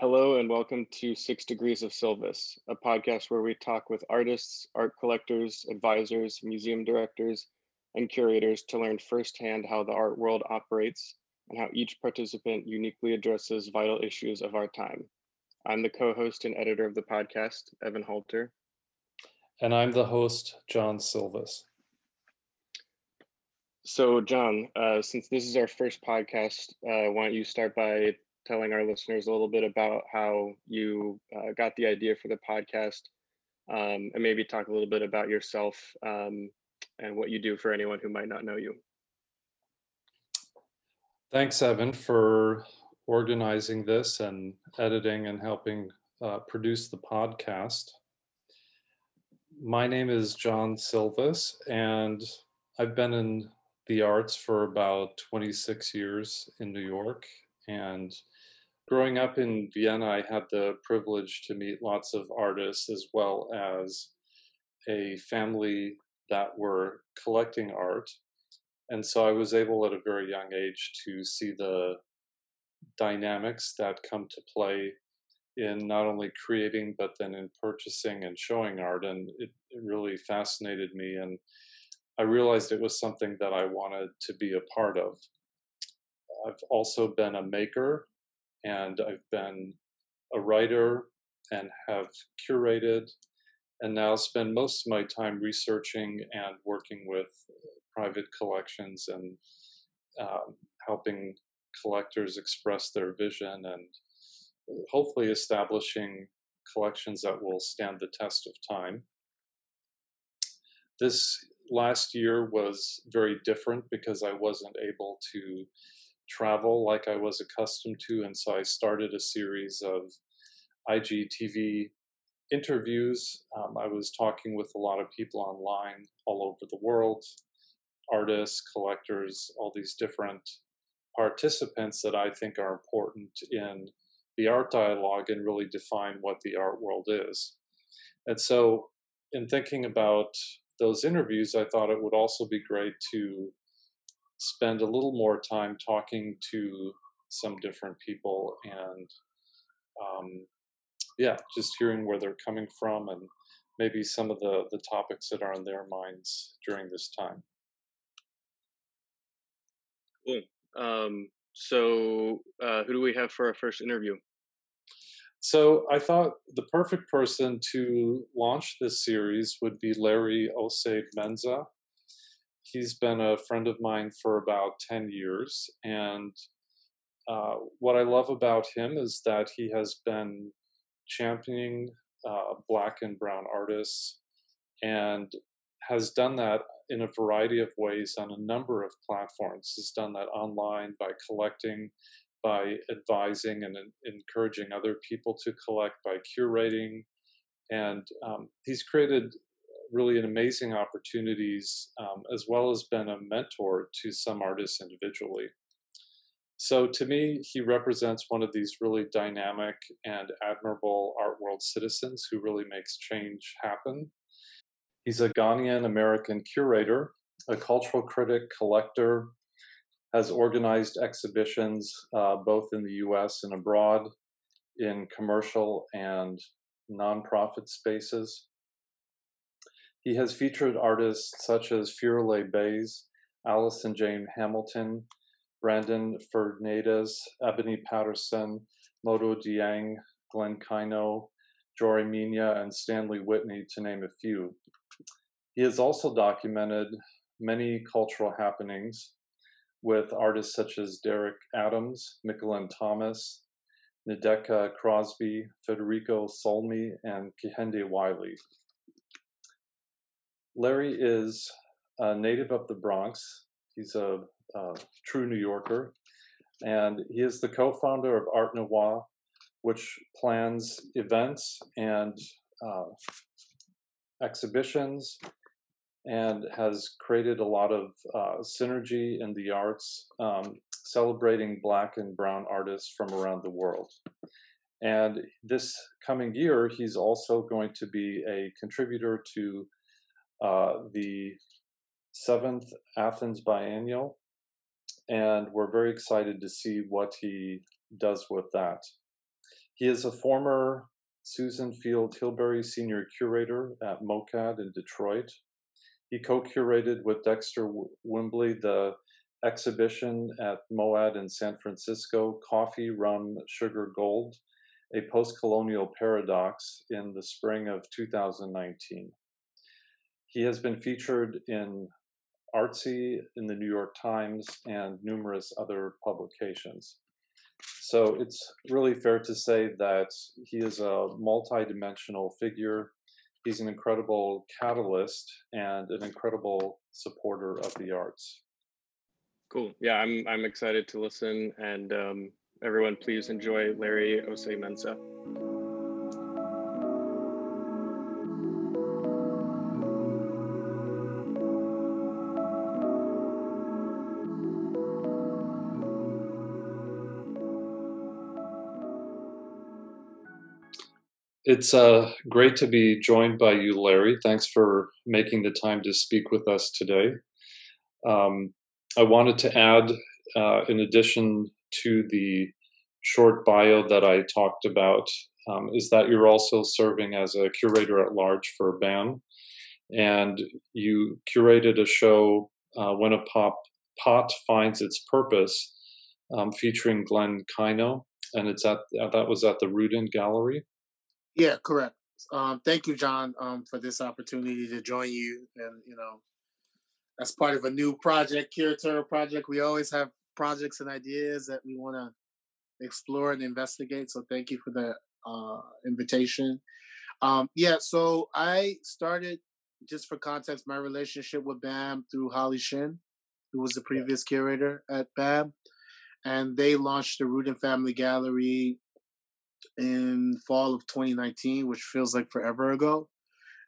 Hello and welcome to Six Degrees of Silvis, a podcast where we talk with artists, art collectors, advisors, museum directors, and curators to learn firsthand how the art world operates and how each participant uniquely addresses vital issues of our time. I'm the co host and editor of the podcast, Evan Halter. And I'm the host, John Silvis. So, John, uh, since this is our first podcast, uh, why don't you start by telling our listeners a little bit about how you uh, got the idea for the podcast um, and maybe talk a little bit about yourself um, and what you do for anyone who might not know you. Thanks, Evan, for organizing this and editing and helping uh, produce the podcast. My name is John Silvis, and I've been in the arts for about 26 years in New York. And growing up in Vienna, I had the privilege to meet lots of artists as well as a family that were collecting art. And so I was able at a very young age to see the dynamics that come to play in not only creating but then in purchasing and showing art and it, it, really fascinated me and i realized it was something that i wanted to be a part of i've also been a maker and i've been a writer and have curated and now spend most of my time researching and working with private collections and um, helping collectors express their vision and hopefully establishing collections that will stand the test of time. This last year was very different because I wasn't able to travel like I was accustomed to, and so I started a series of IGTV interviews. Um, I was talking with a lot of people online all over the world, artists, collectors, all these different participants that I think are important in the art dialogue and really define what the art world is. And so, in thinking about those interviews, I thought it would also be great to spend a little more time talking to some different people and um, yeah, just hearing where they're coming from and maybe some of the, the topics that are on their minds during this time. Cool. Um, so, uh, who do we have for our first interview? So, I thought the perfect person to launch this series would be Larry Oseid Menza. He's been a friend of mine for about 10 years. And uh, what I love about him is that he has been championing uh, Black and Brown artists and has done that in a variety of ways on a number of platforms. Has done that online by collecting, by advising and encouraging other people to collect, by curating, and um, he's created really an amazing opportunities um, as well as been a mentor to some artists individually. So to me, he represents one of these really dynamic and admirable art world citizens who really makes change happen. He's a Ghanaian American curator, a cultural critic, collector, has organized exhibitions uh, both in the US and abroad in commercial and nonprofit spaces. He has featured artists such as Firelei Baez, Allison Janae Hamilton, Brendan Fernandes, Ebony Patterson, Modou Dieng, Glenn Kaino, Joiri Minaya, and Stanley Whitney, to name a few. He has also documented many cultural happenings with artists such as Derrick Adams, Mickalene Thomas, Njideka Crosby, Federico Solmi, and Kehinde Wiley. Larry is a native of the Bronx. He's a, a true New Yorker, and he is the co-founder of Art Noir, which plans events and uh, exhibitions and has created a lot of uh, synergy in the arts, um, celebrating Black and Brown artists from around the world. And this coming year, he's also going to be a contributor to uh, the seventh Athens Biennial, and we're very excited to see what he does with that. He is a former Susanne Feld Hilberry Senior Curator at MOCAD in Detroit. He co curated with Dexter Wimberly the exhibition at MOAD in San Francisco Coffee, Rum, Sugar, Gold, a post colonial paradox in the spring of 2019. He has been featured in Artsy, in the New York Times, and numerous other publications. So it's really fair to say that he is a multidimensional figure. He's an incredible catalyst and an incredible supporter of the arts. Cool. Yeah, I'm I'm excited to listen, and um, everyone, please enjoy Larry Ossei-Mensah. It's uh, great to be joined by you, Larry. Thanks for making the time to speak with us today. Um, I wanted to add, uh, in addition to the short bio that I talked about, um, is that you're also serving as a curator at large for BAM. And you curated a show, uh, When a Pop, Pot Finds Its Purpose, um, featuring Glenn Kaino. And it's at that was at the Rudin Gallery. Yeah, correct. Um, thank you, John, um, for this opportunity to join you. And you know, as part of a new project, curator project, we always have projects and ideas that we want to explore and investigate. So thank you for the uh, invitation. Um, yeah, so I started just for context my relationship with BAM through Holly Shin, who was the previous curator at BAM, and they launched the Rudin Family Gallery in fall of 2019, which feels like forever ago.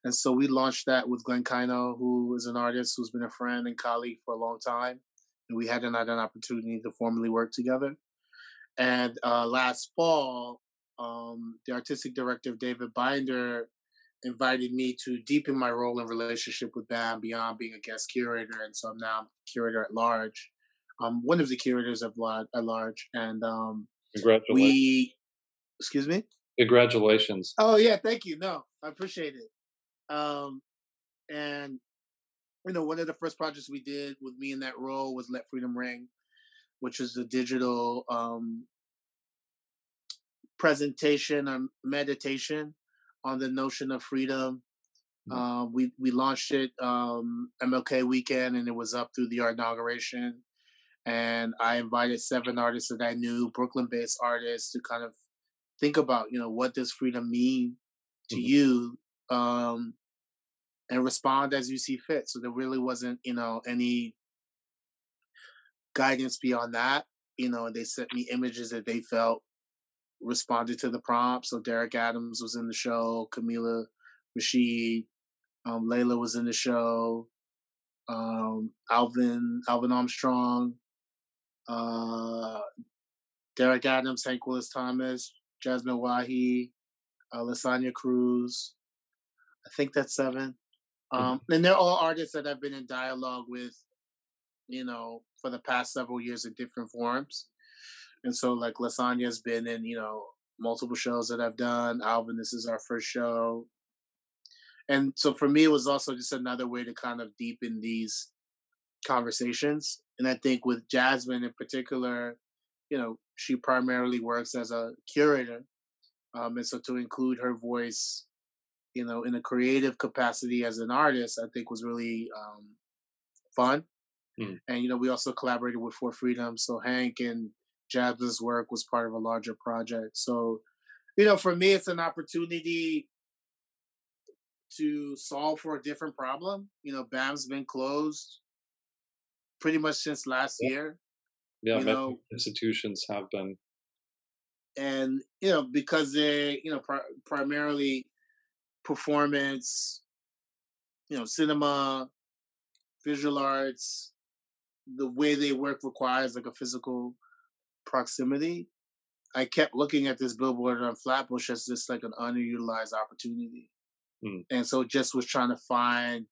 And so we launched that with Glenn Kaino, who is an artist who's been a friend and colleague for a long time. And we hadn't had an opportunity to formally work together. And uh, last fall, um, the artistic director, David Binder, invited me to deepen my role and relationship with BAM beyond being a guest curator. And so I'm now curator at large. I'm one of the curators at large. At large. And um, Congratulations. we Excuse me. Congratulations. Oh yeah, thank you. No, I appreciate it. Um, and you know, one of the first projects we did with me in that role was Let Freedom Ring, which is the digital um, presentation or meditation on the notion of freedom. Mm-hmm. Uh, we we launched it um, MLK weekend, and it was up through the inauguration. And I invited seven artists that I knew, Brooklyn-based artists, to kind of think about you know what does freedom mean to mm-hmm. you um and respond as you see fit so there really wasn't you know any guidance beyond that you know they sent me images that they felt responded to the prompt so Derrick Adams was in the show Kameelah Rasheed um, layla was in the show um, alvin alvin armstrong uh, Derrick Adams hank willis thomas Jasmine Wahi, uh, Lasagna Cruz. I think that's seven. Um, mm-hmm. And they're all artists that I've been in dialogue with, you know, for the past several years in different forms. And so, like, Lasagna's been in, you know, multiple shows that I've done. Alvin, this is our first show. And so for me, it was also just another way to kind of deepen these conversations. And I think with Jasmine in particular, you know, she primarily works as a curator. Um, and so to include her voice, you know, in a creative capacity as an artist, I think was really um, fun. Mm. And, you know, we also collaborated with For Freedom. So Hank and Jab's work was part of a larger project. So, you know, for me, it's an opportunity to solve for a different problem. You know, BAM's been closed pretty much since last year yeah you know, institutions have been. And you know because they you know pri- primarily performance you know cinema visual arts the way they work requires like a physical proximity. I kept looking at this billboard on flatbush as just like an underutilized opportunity. Mm. and so just was trying to find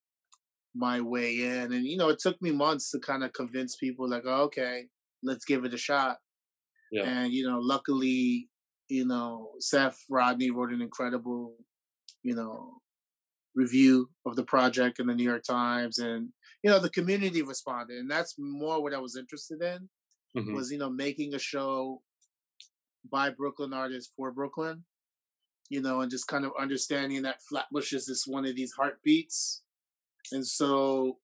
my way in. And you know it took me months to kind of convince people like oh, okay let's give it a shot. Yeah. And you know, luckily, You know, Seph Rodney wrote an incredible, you know, review of the project in the New York Times, and you know the community responded, and that's more what I was interested in mm-hmm. was you know making a show by Brooklyn artists for Brooklyn, you know, and just kind of understanding that Flatbush is this one of these heartbeats, and so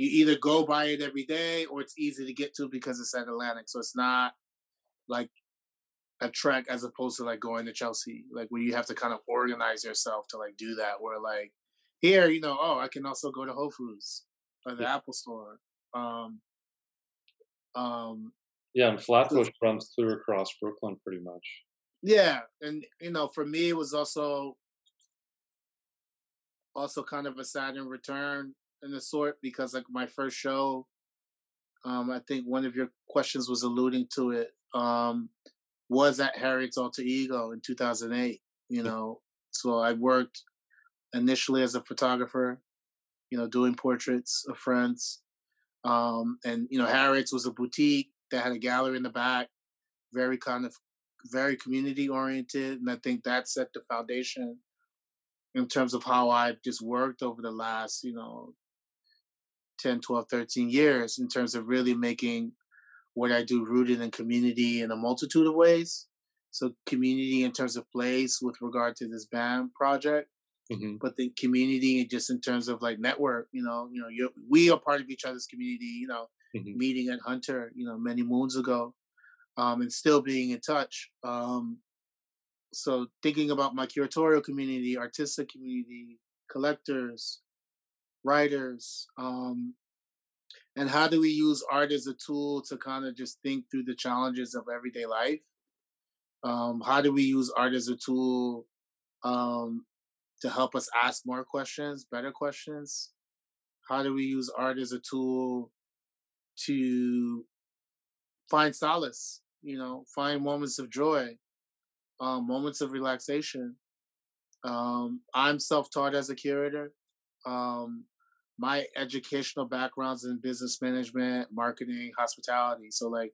you either go by it every day or it's easy to get to because it's at Atlantic, so it's not like a trek as opposed to like going to Chelsea, like where you have to kind of organize yourself to like do that. Where like here, you know, oh, I can also go to Whole Foods or the yeah. Apple Store. Um, um, yeah, and Flatbush runs through across Brooklyn pretty much. Yeah, and you know, for me, it was also also kind of a sad Saturn return in the sort because like my first show, um, I think one of your questions was alluding to it. Um, was at Harriet's Alter Ego in 2008. You know, so I worked initially as a photographer, you know, doing portraits of friends. Um, and you know, Harriet's was a boutique that had a gallery in the back, very kind of very community oriented, and I think that set the foundation in terms of how I've just worked over the last, you know, 10, 12, 13 years in terms of really making what I do rooted in community in a multitude of ways. So community in terms of place with regard to this BAM project, mm-hmm. but the community just in terms of like network. You know, you know, we are part of each other's community. You know, mm-hmm. meeting at Hunter, you know, many moons ago, um, and still being in touch. Um, so thinking about my curatorial community, artistic community, collectors, writers, um, and how do we use art as a tool to kind of just think through the challenges of everyday life? Um, how do we use art as a tool um, to help us ask more questions, better questions? How do we use art as a tool to find solace, you know, find moments of joy, um, moments of relaxation. Um, I'm self taught as a curator. Um, my educational background's in business management, marketing, hospitality. So, like,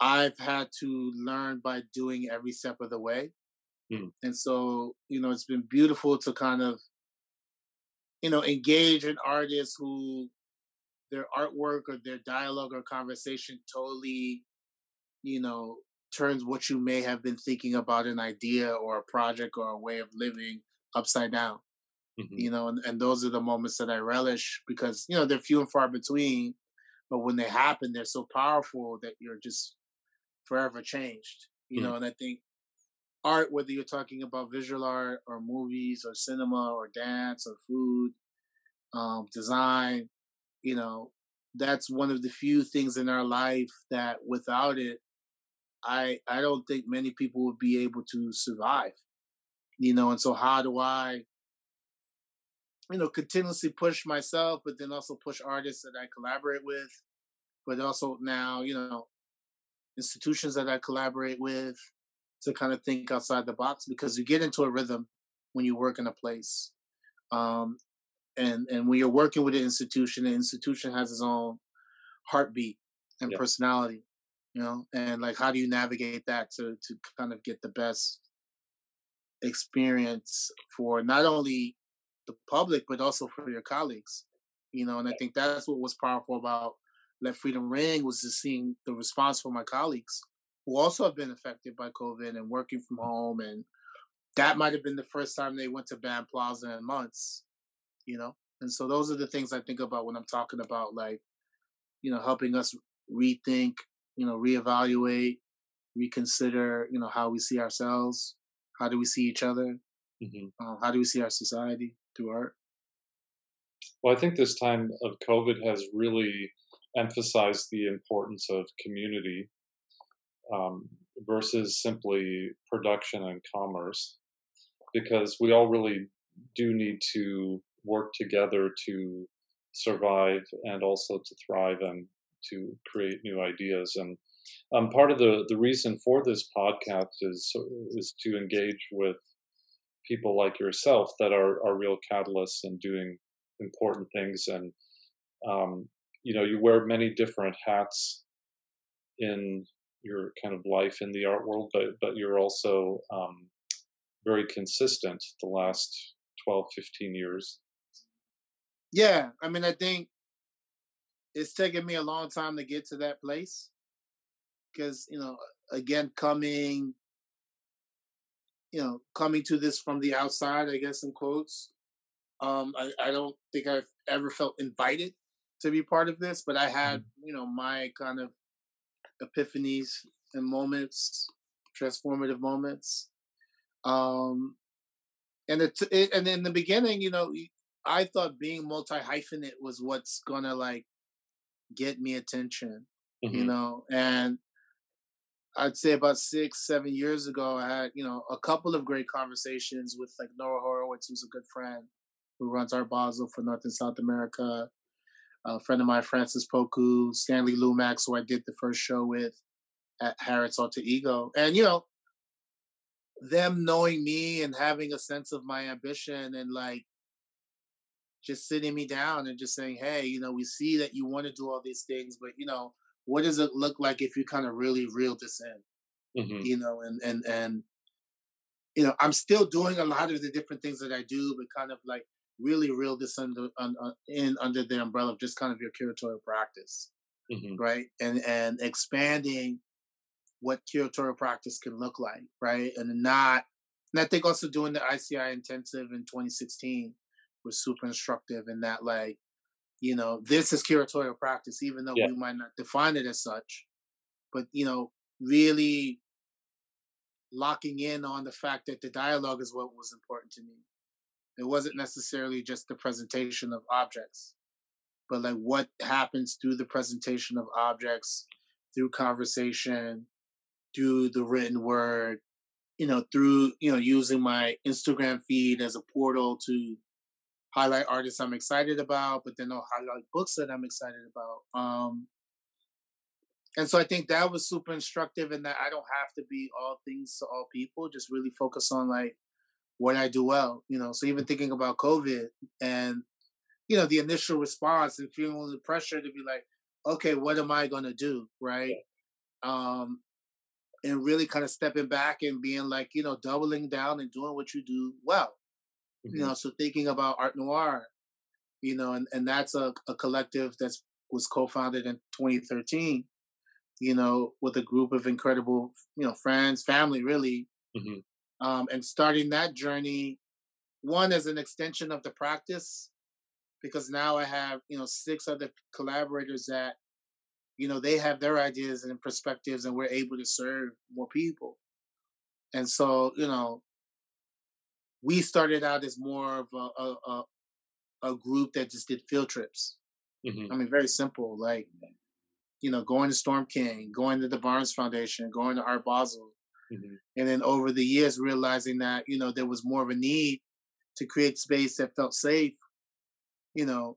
I've had to learn by doing every step of the way. Mm. And so, you know, it's been beautiful to kind of, you know, engage an artist who their artwork or their dialogue or conversation totally, you know, turns what you may have been thinking about an idea or a project or a way of living upside down. Mm-hmm. You know, and, and those are the moments that I relish because, you know, they're few and far between, but when they happen, they're so powerful that you're just forever changed. You mm-hmm. know, and I think art, whether you're talking about visual art or movies or cinema or dance or food, um, design, you know, that's one of the few things in our life that without it, I I don't think many people would be able to survive. You know, and so how do I, you know, continuously push myself, but then also push artists that I collaborate with, but also now, you know, institutions that I collaborate with to kind of think outside the box because you get into a rhythm when you work in a place. Um, and and when you're working with an institution, the institution has its own heartbeat and personality, you know, and like how do you navigate that to to kind of get the best experience for not only the public but also for your colleagues, you know, and I think that's what was powerful about Let Freedom Ring was just seeing the response from my colleagues who also have been affected by COVID and working from home and that might have been the first time they went to BAM Plaza in months you know? And so those are the things I think about when I'm talking about like, you know, helping us rethink, you know, reevaluate, reconsider, you know, how we see ourselves, how do we see each other, mm-hmm. uh, how do we see our society through art. Well, I think this time of COVID has really emphasized the importance of community um, versus simply production and commerce, because we all really do need to work together to survive and also to thrive and to create new ideas. And um, part of the, the reason for this podcast is is to engage with people like yourself that are, are real catalysts and doing important things. And um, you know, you wear many different hats in your kind of life in the art world, but but you're also um, very consistent the last 12, 15 years. Yeah, I mean, I think it's taken me a long time to get to that place because you know, again, coming, you know, coming to this from the outside, I guess in quotes. Um, I, I don't think I've ever felt invited to be part of this, but I had, mm-hmm. you know, my kind of epiphanies and moments, transformative moments. Um, and it, it, and in the beginning, you know, I thought being multi hyphenate was what's gonna like get me attention, mm-hmm. you know, and I'd say about six, seven years ago, I had, you know, a couple of great conversations with like Noah Horowitz, who's a good friend who runs Art Basel for North and South America. A friend of mine, Francis Poku, Stanley Lumax, who I did the first show with at Harriet's Alter Ego. And, you know, them knowing me and having a sense of my ambition and like just sitting me down and just saying, hey, you know, we see that you want to do all these things, but, you know, what does it look like if you kind of really reel this in? Mm-hmm. You know, and, and, and, you know, I'm still doing a lot of the different things that I do, but kind of like really reel this under un, uh, in under the umbrella of just kind of your curatorial practice, mm-hmm. right? And and expanding what curatorial practice can look like, right? And not, and I think also doing the ICI intensive in 2016 was super instructive in that, like, you know, this is curatorial practice, even though yeah. we might not define it as such, but you know, really locking in on the fact that the dialogue is what was important to me it wasn't necessarily just the presentation of objects, but like what happens through the presentation of objects, through conversation, through the written word, you know, through, you know, using my Instagram feed as a portal to highlight artists I'm excited about, but then I'll highlight books that I'm excited about. Um, and so I think that was super instructive in that I don't have to be all things to all people, just really focus on like what I do well, you know. So even thinking about COVID and you know the initial response and feeling the pressure to be like, okay, what am I gonna do, right? Um, and really kind of stepping back and being like, you know, doubling down and doing what you do well. Mm-hmm. You know, so thinking about Art Noir, you know, and, and that's a, a collective that's was co-founded in 2013, you know, with a group of incredible, you know, friends, family, really, mm-hmm um, and starting that journey one as an extension of the practice because now i have you know six other collaborators that you know they have their ideas and perspectives and we're able to serve more people and so you know we started out as more of a a, a, a group that just did field trips mm-hmm. i mean very simple like you know going to storm king going to the barnes foundation going to art basel Mm-hmm. And then over the years, realizing that, you know, there was more of a need to create space that felt safe, you know,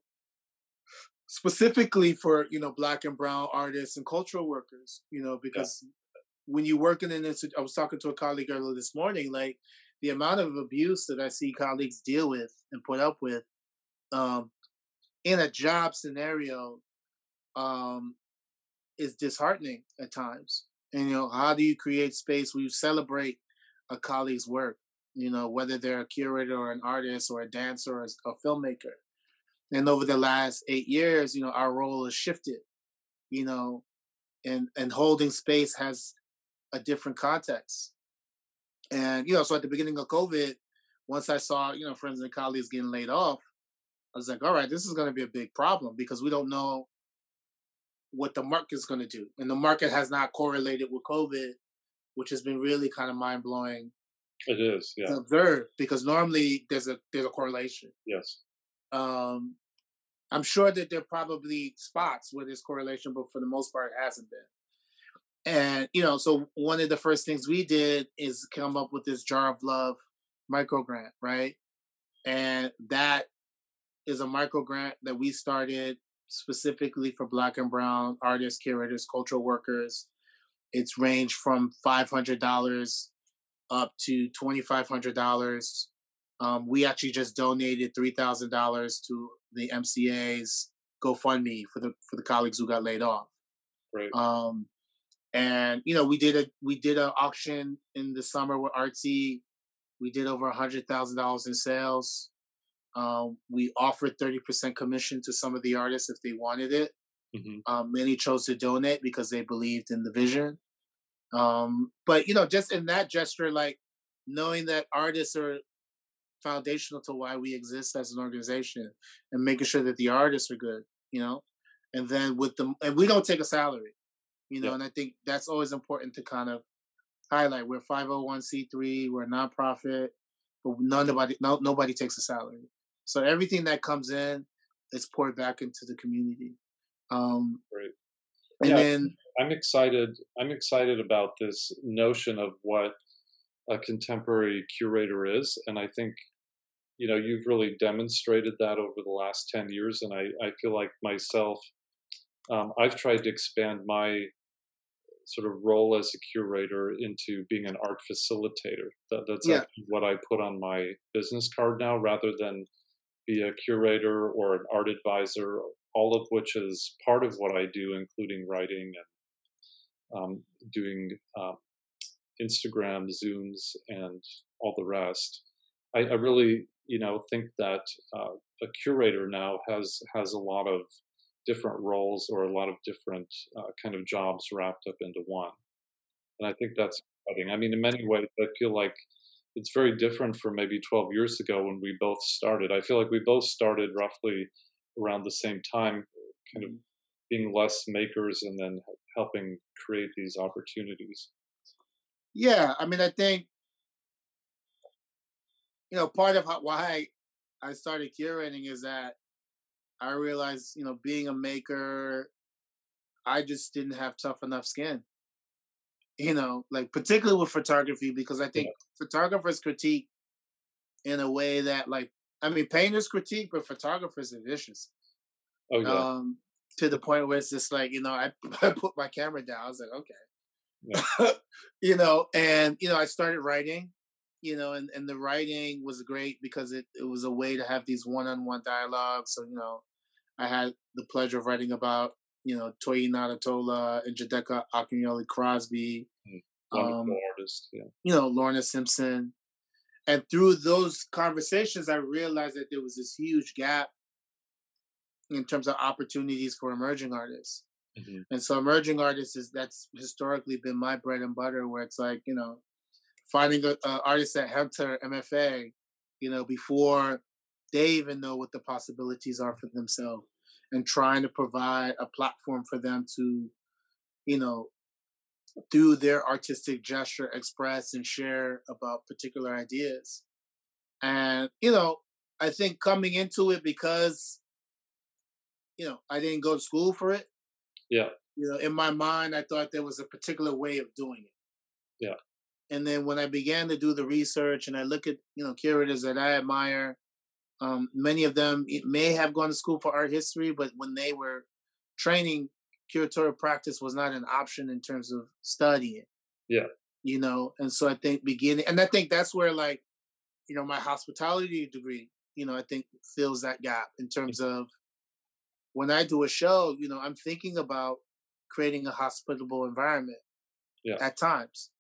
specifically for, you know, black and brown artists and cultural workers, you know, because yeah. when you work in an institute, I was talking to a colleague earlier this morning, like the amount of abuse that I see colleagues deal with and put up with um, in a job scenario um, is disheartening at times. And you know, how do you create space where you celebrate a colleague's work? You know, whether they're a curator or an artist or a dancer or a filmmaker. And over the last eight years, you know, our role has shifted. You know, and and holding space has a different context. And you know, so at the beginning of COVID, once I saw you know friends and colleagues getting laid off, I was like, all right, this is going to be a big problem because we don't know what the market's going to do. And the market has not correlated with COVID, which has been really kind of mind blowing. It is, yeah. Observe because normally there's a there's a correlation. Yes. Um, I'm sure that there are probably spots where there's correlation, but for the most part, it hasn't been. And you know, so one of the first things we did is come up with this jar of love micro grant, right? And that is a micro grant that we started specifically for Black and Brown artists, curators, cultural workers. It's ranged from five hundred dollars up to twenty five hundred dollars. Um, we actually just donated three thousand dollars to the MCA's GoFundMe for the for the colleagues who got laid off. Right. Um, and you know we did a we did an auction in the summer with Artsy. We did over a hundred thousand dollars in sales. Um, we offered thirty percent commission to some of the artists if they wanted it. hmm Um, many chose to donate because they believed in the vision. Um, but you know, just in that gesture, like knowing that artists are foundational to why we exist as an organization, and making sure that the artists are good, you know, and then with the and we don't take a salary, you know, Yeah. and I think that's always important to kind of highlight. We're five hundred one c three, we're a nonprofit, but nobody no nobody takes a salary, so everything that comes in is poured back into the community. Um, Great. and Yeah. then I'm excited. I'm excited about this notion of what a contemporary curator is, and I think you know you've really demonstrated that over the last ten years. And I, I feel like myself, um, I've tried to expand my sort of role as a curator into being an art facilitator. That, that's Yeah. actually what I put on my business card now, rather than be a curator or an art advisor. All of which is part of what I do, including writing and um, doing um, Instagram, Zooms, and all the rest. I, I really, you know, think that uh, a curator now has has a lot of different roles or a lot of different uh, kind of jobs wrapped up into one, and I think that's exciting. I mean, in many ways, I feel like it's very different from maybe 12 years ago when we both started. I feel like we both started roughly around the same time, kind of being less makers and then helping create these opportunities. Yeah, I mean, I think you know part of how, why I started curating is that I realized you know being a maker, I just didn't have tough enough skin. You know, like particularly with photography because I think photographers critique in a way that like I mean painters critique, but photographers are vicious. Oh yeah, Um, to the point where it's just like you know I, I put my camera down. I was like, okay, you know, and you know I started writing, you know, and and the writing was great because it it was a way to have these one on one dialogues. So you know, I had the pleasure of writing about you know Toyin Odutola and Njideka Akunyili Crosby, wonderful um, artist. Yeah, you know Lorna Simpson, and through those conversations, I realized that there was this huge gap in terms of opportunities for emerging artists. Mhm. And so emerging artists is that's historically been my bread and butter where it's like, you know, finding a, a artist that enter MFA, you know, before they even know what the possibilities are for themselves and trying to provide a platform for them to, you know, through their artistic gesture express and share about particular ideas. And, you know, I think coming into it because, you know, I didn't go to school for it yeah, you know, in my mind, I thought there was a particular way of doing it. Yeah. And then when I began to do the research and I look at, you know, curators that I admire, um, many of them may have gone to school for art history, but when they were training, curatorial practice was not an option in terms of studying. Yeah. You know, and so I think beginning, and I think that's where like, you know, my hospitality degree, you know, I think fills that gap in terms of when I do a show, you know, I'm thinking about creating a hospitable environment Yeah. at times,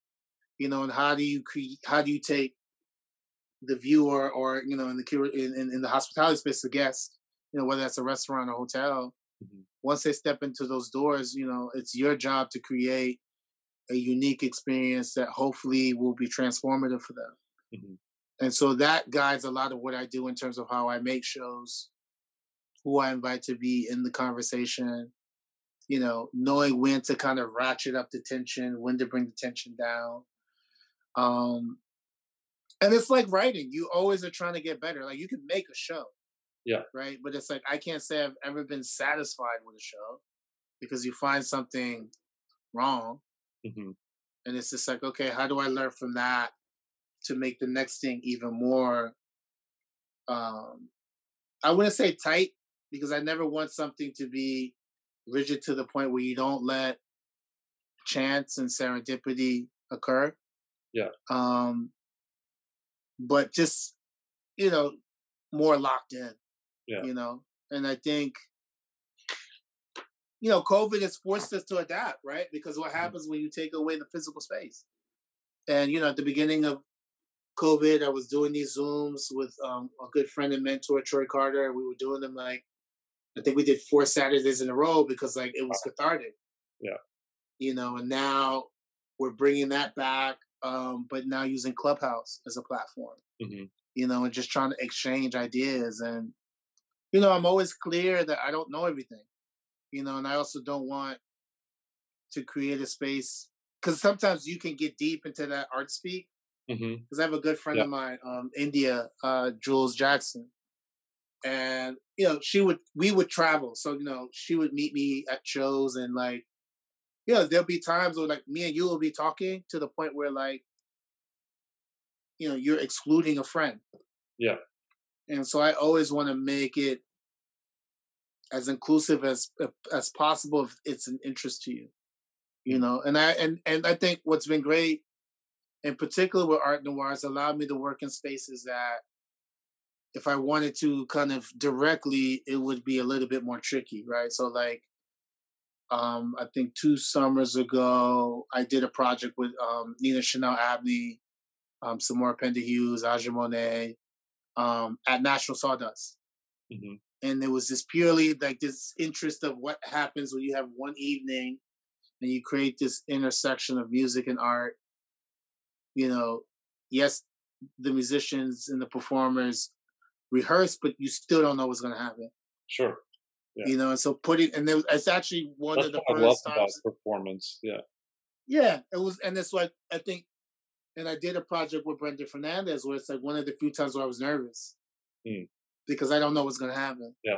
you know, and how do you create, how do you take the viewer or, you know, in the, in, in, the hospitality space, the guest, you know, whether that's a restaurant or hotel, Mhm. once they step into those doors, you know, it's your job to create a unique experience that hopefully will be transformative for them. Mhm. And so that guides a lot of what I do in terms of how I make shows, who I invite to be in the conversation, you know, knowing when to kind of ratchet up the tension, when to bring the tension down. Um, and it's like writing. You always are trying to get better. Like you can make a show. Yeah. Right. But it's like I can't say I've ever been satisfied with a show because you find something wrong. hmm And it's just like, okay, how do I learn from that to make the next thing even more um I wouldn't say tight because I never want something to be rigid to the point where you don't let chance and serendipity occur. Yeah. Um but just you know more locked in. Yeah. You know. And I think you know, COVID has forced us to adapt, right? Because what happens when you take away the physical space? And you know, at the beginning of COVID, I was doing these Zooms with um, a good friend and mentor, Troy Carter. We were doing them like, I think we did four Saturdays in a row because like it was cathartic. Yeah. You know, and now we're bringing that back, um, but now using Clubhouse as a platform. hmm You know, and just trying to exchange ideas. And you know, I'm always clear that I don't know everything. You know, and I also don't want to create a space because sometimes you can get deep into that art speak because I have a good friend Yeah. of mine, um, India, uh, Jules Jackson, and you know she would we would travel, so you know she would meet me at shows and like, you know there'll be times where like me and you will be talking to the point where like, you know you're excluding a friend. Yeah. And so I always want to make it as inclusive as uh, as possible if it's an interest to you, you mm-hmm. know. And I and and I think what's been great in particular with art noir has allowed me to work in spaces that if I wanted to kind of directly, it would be a little bit more tricky, right? So like um I think two summers ago I did a project with um Nina Chanel Abney, um Samora Pinderhughes, Aja Monet, um at National Sawdust. hmm And it was just purely like this interest of what happens when you have one evening and you create this intersection of music and art you know, yes, the musicians and the performers rehearse, but you still don't know what's going to happen. Sure. Yeah. You know, and so putting and there, it's actually one That's of the what I love first times. performance. Yeah. Yeah, it was, and it's like I think, and I did a project with Brendan Fernandes where it's like one of the few times where I was nervous Mm. because I don't know what's going to happen. Yeah.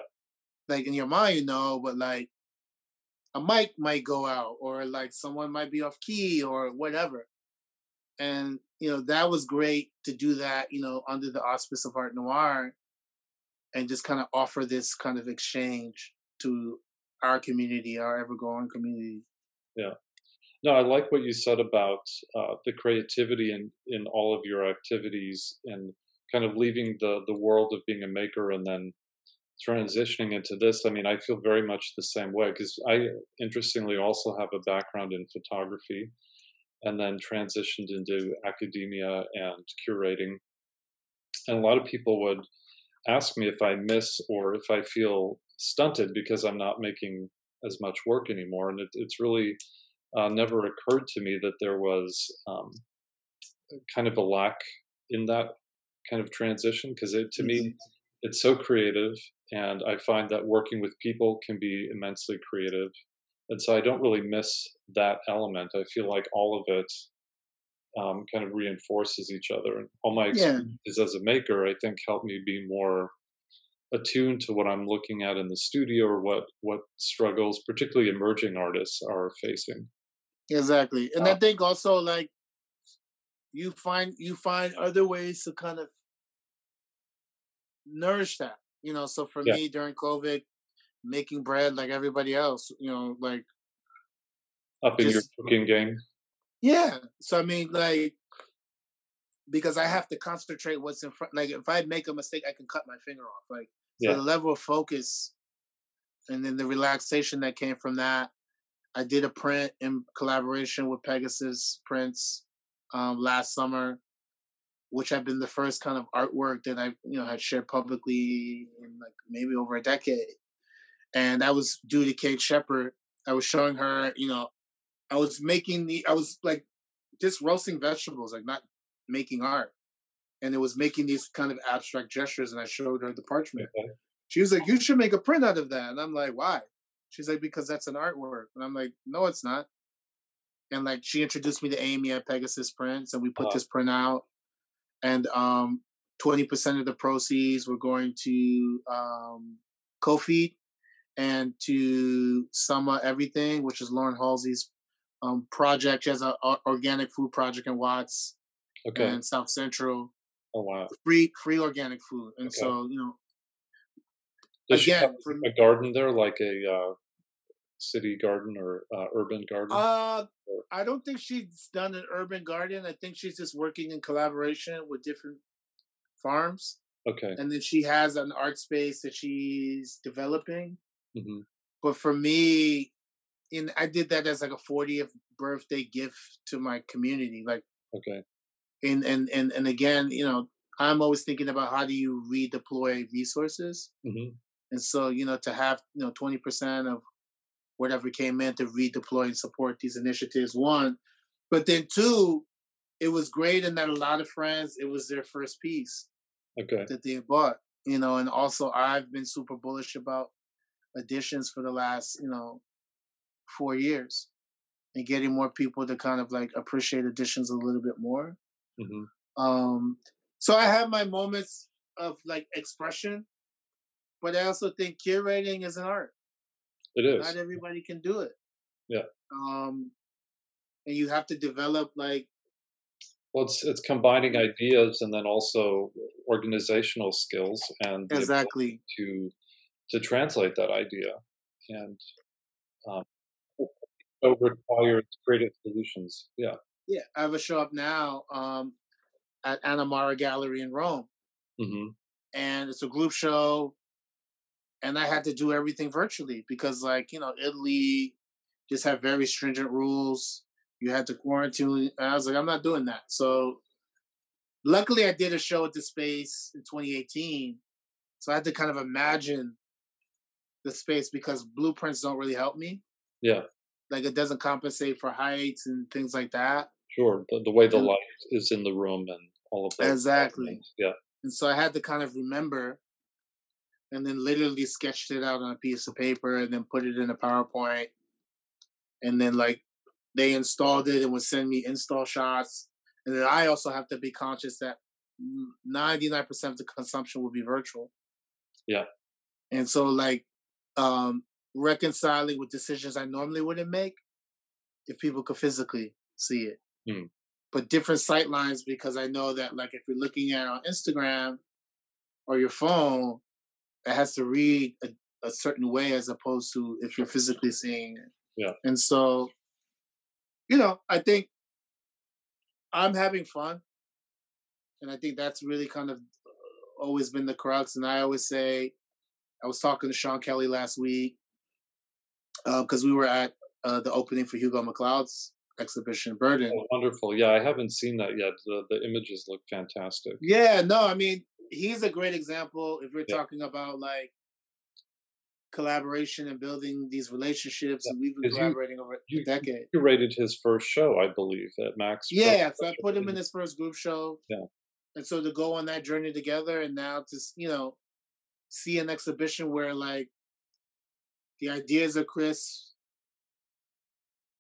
Like in your mind, you know, but like a mic might go out or like someone might be off key or whatever. And you know that was great to do that, you know, under the auspice of Art Noir, and just kind of offer this kind of exchange to our community, our ever growing community. Yeah. No, I like what you said about uh, the creativity in, in all of your activities and kind of leaving the, the world of being a maker and then transitioning into this. I mean, I feel very much the same way because I, interestingly, also have a background in photography and then transitioned into academia and curating. And a lot of people would ask me if I miss or if I feel stunted because I'm not making as much work anymore. And it, it's really uh, never occurred to me that there was um, kind of a lack in that kind of transition because it to me it's so creative and i find that working with people can be immensely creative. And so i don't really miss that element. I feel like all of it um, kind of reinforces each other and all my Yeah. as a maker i think help me be more attuned to what i'm looking at in the studio or what what struggles particularly emerging artists are facing Exactly. And Uh, I think also like you find you find other ways to kind of nourish that. You know, so for Yeah. me during COVID, making bread like everybody else, you know, like up in your cooking game yeah. So I mean like because I have to concentrate what's in front like if I make a mistake I can cut my finger off. Like so the level of focus and then the relaxation that came from that. I did a print in collaboration with Pegasus Prints um, last summer, which had been the first kind of artwork that I, you know, had shared publicly in like maybe over a decade. And that was due to Kate Shepard. I was showing her, you know, I was making the, I was like just roasting vegetables, like not making art. And it was making these kind of abstract gestures, and I showed her the parchment. Okay. She was like, "You should make a print out of that," and I'm like, "Why?" She's like, "Because that's an artwork," and I'm like, "No, it's not." And like, she introduced me to Amy at Pegasus Prints, and we put Uh-huh. this print out. And um, twenty percent of the proceeds were going to um, Kofi and to Summaeverythang, which is Lauren Halsey's um, project. She has an organic food project in Watts okay and South Central. oh wow Free, free organic food, and Okay. so you know, Does she again, have for a garden there like a uh, city garden or uh, urban garden Uh, I don't think she's done an urban garden. I think she's just working in collaboration with different farms, okay and then she has an art space that she's developing. hmm but for me, in I did that as like a 40th birthday gift to my community. Like Okay. and and and and again, you know, I'm always thinking about how do you redeploy resources. hmm And so, you know, to have, you know, 20% of whatever came in to redeploy and support these initiatives, one. But then two, it was great in that a lot of friends, it was their first piece Okay. that they bought, you know, and also I've been super bullish about additions for the last, you know, four years and getting more people to kind of like appreciate additions a little bit more. hmm Um, so I have my moments of like expression, but I also think curating is an art. It is. Not everybody can do it. Yeah. Um, and you have to develop like Well, it's it's combining ideas and then also organizational skills and exactly to to translate that idea and um, so requires creative solutions. Yeah. yeah. I have a show up now um, at Anna Marra Gallery in Rome, hmm and it's a group show, and I had to do everything virtually because like you know Italy just have very stringent rules. You had to quarantine. And I was like, I'm not doing that. So luckily, I did a show at the space in 2018. So I had to kind of imagine the space because blueprints don't really help me. Yeah. Like it doesn't compensate for heights and things like that. Sure. The, the way the And- light is in the room and all of that. Exactly. Yeah. And so I had to kind of remember and then literally sketched it out on a piece of paper and then put it in a PowerPoint. And then like they installed it and would send me install shots. And then I also have to be conscious that 99% of the consumption will be virtual. Yeah. And so like um reconciling with decisions I normally wouldn't make if people could physically see it. Hmm. But different sight lines because I know that like if you're looking at it on Instagram or your phone, it has to read a, a certain way as opposed to if you're physically seeing it. Yeah. And so, you know, I think I'm having fun. And I think that's really kind of always been the crux. And I always say, I was talking to Sean Kelly last week because we were at uh, the opening for Hugo McCloud's exhibition, Burden. Oh, wonderful. Yeah, I haven't seen that yet. The, the images look fantastic. Yeah, no, I mean, he's a great example if we're Yeah. talking about like collaboration and building these relationships. Yeah, And we've been 'cause you- collaborating over you- a decade. You rated his first show, I believe, at Max. Yeah, so I put him in his first group show. Yeah. And so to go on that journey together and now to, you know, see an exhibition where like the ideas of Chris,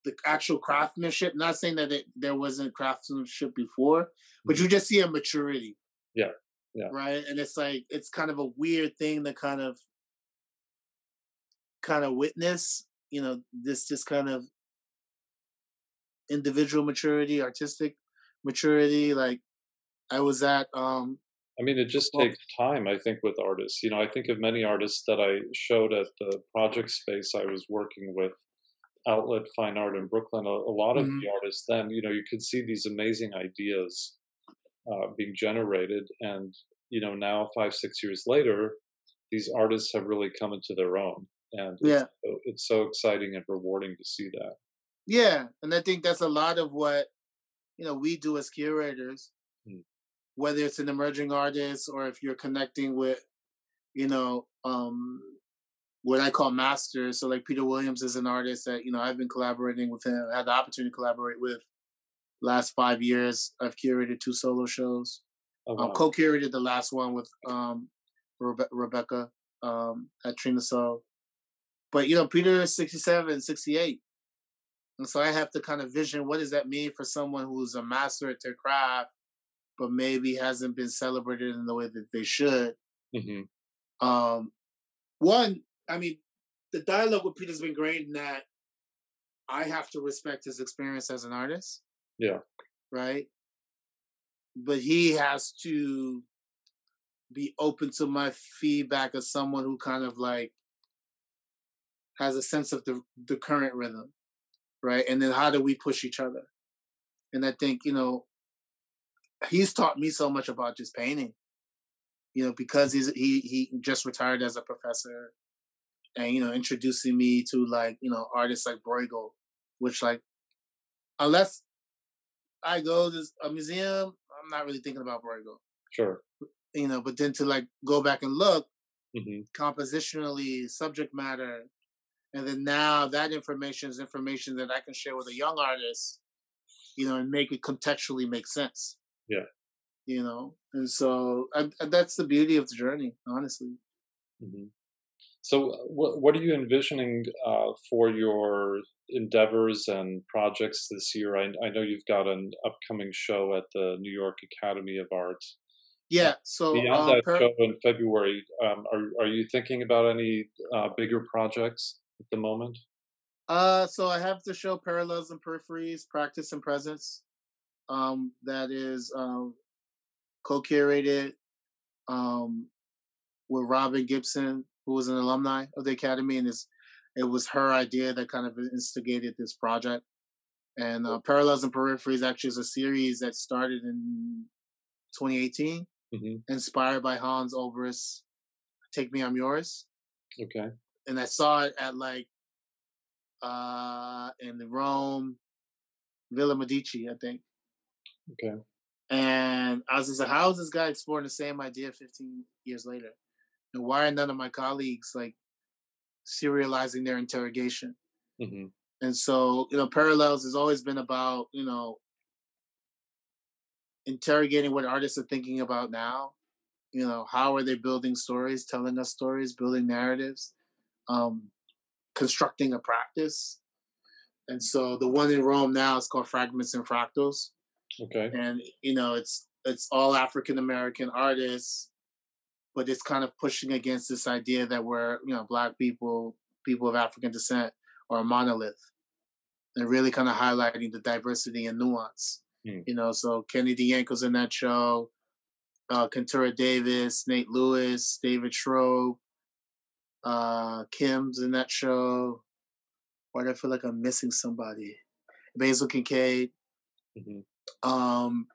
the actual craftsmanship, not saying that it, there wasn't craftsmanship before, but you just see a maturity. Mm-hmm. Yeah, yeah. Right. And it's like, it's kind of a weird thing to kind of, kind of witness, you know, this just kind of individual maturity, artistic maturity. Like I was at um I mean, it just Well- takes time, I think, with artists. You know, I think of many artists that I showed at the project space I was working with, Outlet Fine Art in Brooklyn. A, a lot of Mhm. the artists then, you know, you could see these amazing ideas uh, being generated. And, you know, now, five, six years later, these artists have really come into their own. And Yeah. it's, so, it's so exciting and rewarding to see that. yeah, and I think that's a lot of what you know we do as curators. Whether it's an emerging artist or if you're connecting with, you know, um what I call masters. So like Peter Williams is an artist that, you know, I've been collaborating with him, I had the opportunity to collaborate with last five years. I've curated two solo shows. Oh, um, co-curated the last one with um, Rebe- Rebecca um, at Trina So. But, you know, Peter is 67, 68. And so I have to kind of vision what does that mean for someone who's a master at their craft, but maybe hasn't been celebrated in the way that they should. hmm Um, one, I mean, the dialogue with Peter's been great in that I have to respect his experience as an artist. Yeah. Right. But he has to be open to my feedback as someone who kind of like has a sense of the the current rhythm. Right. And then how do we push each other? And I think, you know, he's taught me so much about just painting you know, because he's he he just retired as a professor, and you know introducing me to like you know artists like Bruegel, which like unless I go to a museum, I'm not really thinking about Bruegel. Sure. You know, but then to like go back and look hmm compositionally, subject matter, and then now that information is information that I can share with a young artist, you know, and make it contextually make sense. Yeah. You know, and so and, and that's the beauty of the journey, honestly. hmm So, uh, what what are you envisioning uh, for your endeavors and projects this year? I, I know you've got an upcoming show at the New York Academy of Art. Yeah. So Beyond um, that per- show in February, um, are are you thinking about any uh, bigger projects at the moment? Uh, so I have the show Parallels and Peripheries, Practice and Presence. Um, that is um, co-curated um, with Robin Gibson, who was an alumni of the Academy, and it's, it was her idea that kind of instigated this project. And uh, Parallels and Peripheries actually is a series that started in 2018, hmm inspired by Hans Obrist's "Take Me, I'm Yours." Okay. and I saw it at like uh in the Rome, Villa Medici, I think. Okay. And I was just like, how is this guy exploring the same idea 15 years later? And why are none of my colleagues like serializing their interrogation? hmm And so, you know, Parallels has always been about, you know, interrogating what artists are thinking about now. You know, how are they building stories, telling us stories, building narratives, um, constructing a practice. And so the one in Rome now is called Fragments and Fractals. Okay. And, you know, it's it's all African American artists, but it's kind of pushing against this idea that we're, you know, black people, people of African descent, are a monolith. And really kind of highlighting the diversity and nuance. Hmm. You know, so Kennedy Yanko's in that show, uh, Kenturah Davis, Nate Lewis, David Schroep, uh, Kim's in that show. Why do I feel like I'm missing somebody? Basil Kincaid. hmm Um,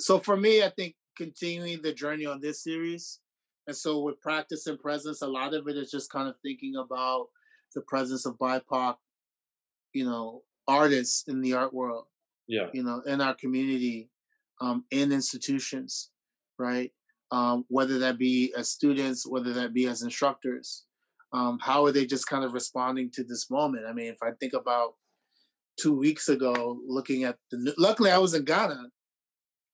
so for me, I think continuing the journey on this series, and so with practice and presence, a lot of it is just kind of thinking about the presence of BIPOC, you know, artists in the art world, Yeah. you know, in our community, um, in institutions, right? Um, whether that be as students, whether that be as instructors, um, how are they just kind of responding to this moment? I mean, if I think about two weeks ago, looking at the, new- luckily I was in Ghana,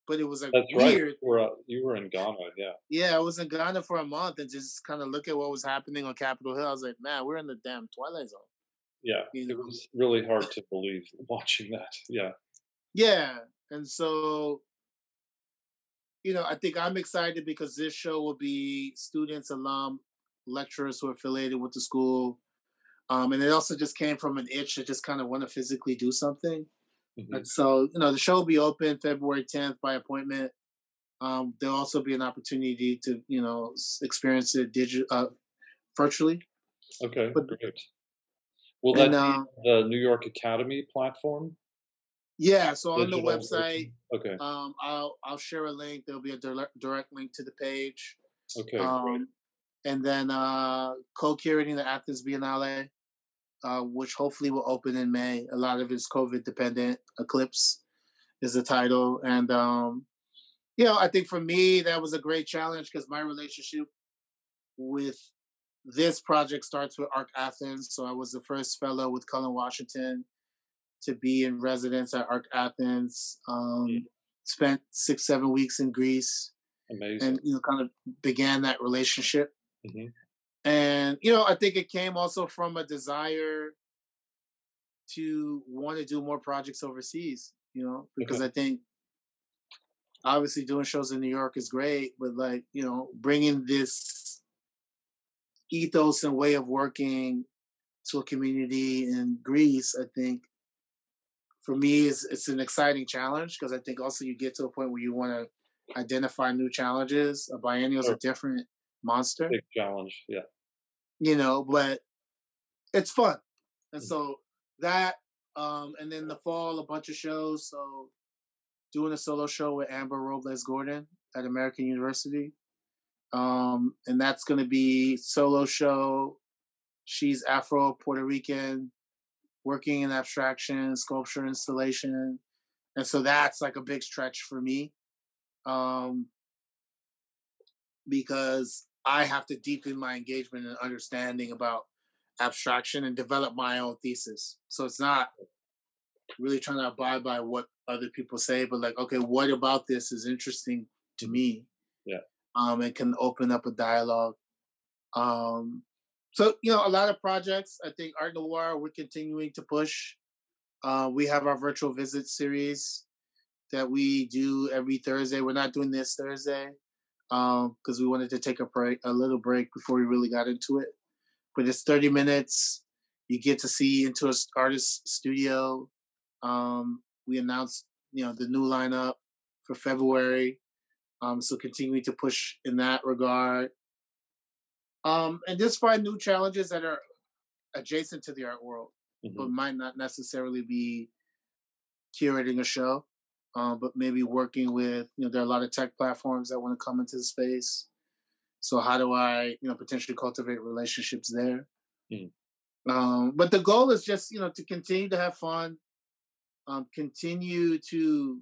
but it was like That's right. weird. You were, uh, you were in Ghana. Yeah. Yeah, I was in Ghana for a month and just kind of look at what was happening on Capitol Hill. I was like, man, we're in the damn twilight zone. Yeah. You It was really hard to believe watching that. Yeah. Yeah. And so, you know, I think I'm excited because this show will be students, alum, lecturers who are affiliated with the school. Um, and it also just came from an itch to just kind of want to physically do something. Mhm. And so, you know, the show will be open February 10th by appointment. Um, there'll also be an opportunity to, you know, experience it digital, uh, virtually. Okay. But- Great. Will that And, be uh, the New York Academy platform? yeah. So on the website, version? Okay. um, I'll I'll share a link. There'll be a direct direct link to the page. Okay. um, and then uh, co-curating the Athens Biennale, uh, which hopefully will open in May. A lot of it's COVID dependent. Eclipse is the title, and um, you know, I think for me that was a great challenge because my relationship with this project starts with Arc Athens. So I was the first fellow with Cullen Washington to be in residence at Arc Athens. Um, spent six seven weeks in Greece Amazing. and you know kind of began that relationship Mhm. And you know i think it came also from a desire to want to do more projects overseas you know because mm-hmm. i think obviously doing shows in new york is great but like you know bringing this ethos and way of working to a community in greece i think for me is it's an exciting challenge because i think also you get to a point where you want to identify new challenges. A biennial is a different monster, Big challenge. Yeah. You know, but it's fun. And Mm. so that, um, and then the fall, a bunch of shows. So doing a solo show with Amber Robles Gordon at American University. Um, and that's going to be solo show. She's Afro Puerto Rican, working in abstraction, sculpture, installation, and so that's like a big stretch for me, um, because I have to deepen my engagement and understanding about abstraction and develop my own thesis. So it's not really trying to abide by what other people say, but like, okay, what about this is interesting to me? Yeah. Um, and can open up a dialogue. Um, so you know, a lot of projects. I think ARTNOIR we're continuing to push. Uh, we have our virtual visit series that we do every Thursday. We're not doing this Thursday because um, we wanted to take a break, a little break before we really got into it. But it's 30 minutes. You get to see into an artist studio. Um, we announced, you know, the new lineup for February. Um, so continuing to push in that regard. Um, and just find new challenges that are adjacent to the art world, mm-hmm. but might not necessarily be curating a show uh, but maybe working with you know there are a lot of tech platforms that want to come into the space. So how do I you know potentially cultivate relationships there? Mm. Um, but the goal is just you know to continue to have fun, um, continue to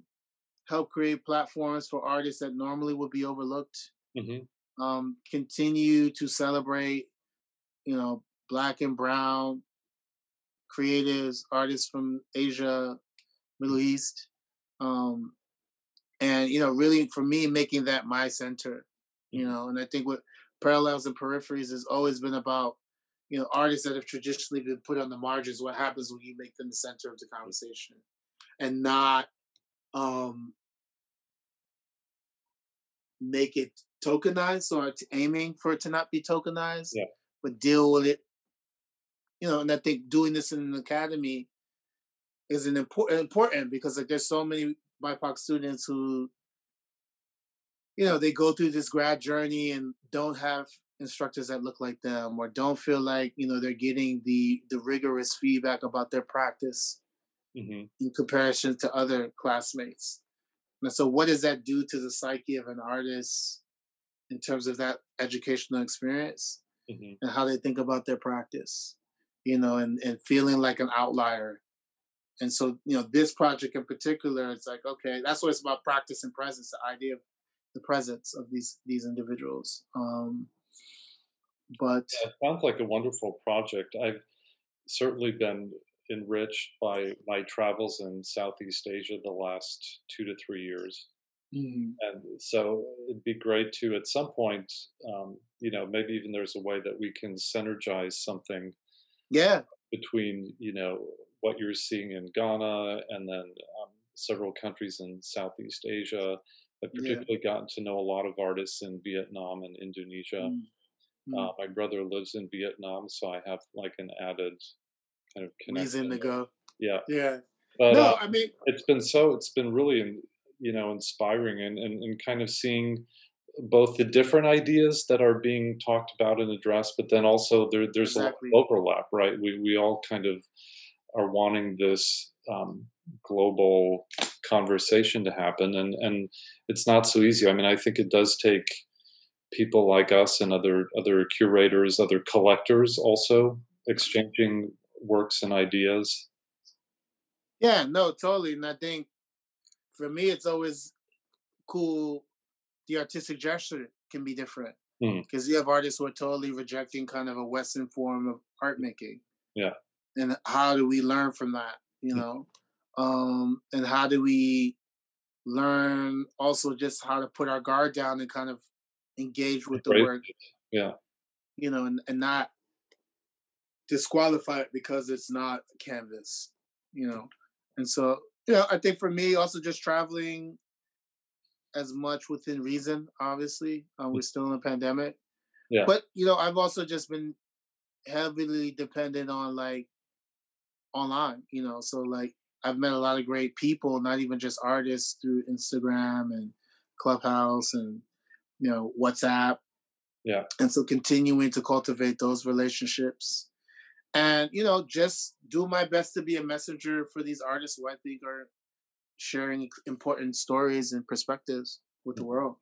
help create platforms for artists that normally would be overlooked. Mm-hmm. Um, continue to celebrate, you know, black and brown creatives, artists from Asia, Middle East, um, and you know, really for me, making that my center, you mm-hmm. know, and I think what parallels and peripheries has always been about, you know, artists that have traditionally been put on the margins. What happens when you make them the center of the conversation, and not um, make it tokenized or aiming for it to not be tokenized, yeah. but deal with it. You know, and I think doing this in an academy is an important important because like there's so many BIPOC students who, you know, they go through this grad journey and don't have instructors that look like them or don't feel like you know they're getting the the rigorous feedback about their practice mm-hmm. in comparison to other classmates and so what does that do to the psyche of an artist in terms of that educational experience mm-hmm. and how they think about their practice you know and, and feeling like an outlier and so, you know, this project in particular, it's like, okay, that's what it's about practice and presence, the idea of the presence of these these individuals. Um, but yeah, it sounds like a wonderful project. I've certainly been enriched by my travels in Southeast Asia the last two to three years. Mm-hmm. And so it'd be great to, at some point, um, you know, maybe even there's a way that we can synergize something. Yeah. Between you know what you're seeing in Ghana and then um, several countries in Southeast Asia. I've particularly yeah. gotten to know a lot of artists in Vietnam and Indonesia. Mm. Uh, mm. my brother lives in Vietnam, so I have like an added kind of connection. Reason to go. Yeah. Yeah. But, no, uh, I mean, it's been so, it's been really, you know, inspiring and, and, and kind of seeing both the different ideas that are being talked about and addressed, but then also there, there's exactly. a lot of overlap, right? We, we all kind of are wanting this um, global conversation to happen, and and it's not so easy. I mean, I think it does take people like us and other other curators, other collectors, also exchanging works and ideas. Yeah, no, totally, and I think for me, it's always cool. The artistic gesture can be different because mm. you have artists who are totally rejecting kind of a Western form of art making. Yeah and how do we learn from that you mm. know? Um and how do we learn also just how to put our guard down and kind of engage with the right. work. yeah. You know and, and not disqualify it because it's not a canvas you know? And so you know i think for me also just traveling as much within reason obviously uh, we're still in a pandemic. Yeah. But you know i've also just been heavily dependent on like online, you know. So like I've met a lot of great people, not even just artists through Instagram and Clubhouse and you know WhatsApp. Yeah. And so continuing to cultivate those relationships and you know just do my best to be a messenger for these artists who I think are sharing important stories and perspectives with the mm. world.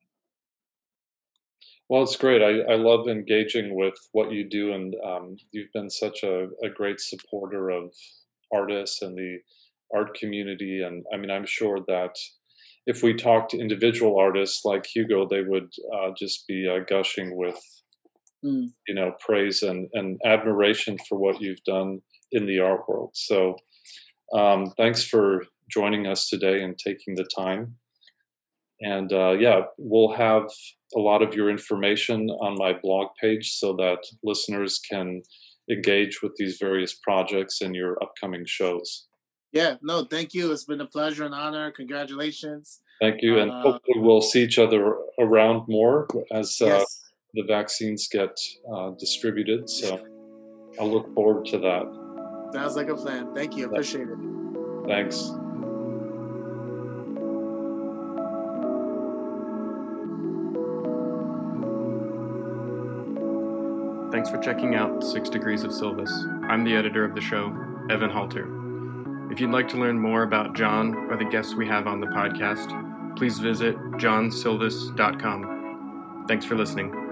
Well, it's great. I, I love engaging with what you do, and um, you've been such a, a great supporter of artists and the art community. And I mean, I'm sure that if we talk to individual artists like Hugo, they would uh, just be uh, gushing with, Mm. you know, praise and, and admiration for what you've done in the art world. So, um, thanks for joining us today and taking the time. And uh, yeah, we'll have a lot of your information on my blog page so that listeners can engage with these various projects and your upcoming shows. Yeah, no, thank you. It's been a pleasure and honor. Congratulations. Thank you, and Uh, hopefully we'll see each other around more as uh, the vaccines get uh, distributed. So I look forward to that. Sounds like a plan. Thank you. Appreciate it. Thanks. Thanks for checking out Six Degrees of Silvis. I'm the editor of the show, Evan Halter. If you'd like to learn more about John or the guests we have on the podcast, please visit johnsilvis.com. Thanks for listening.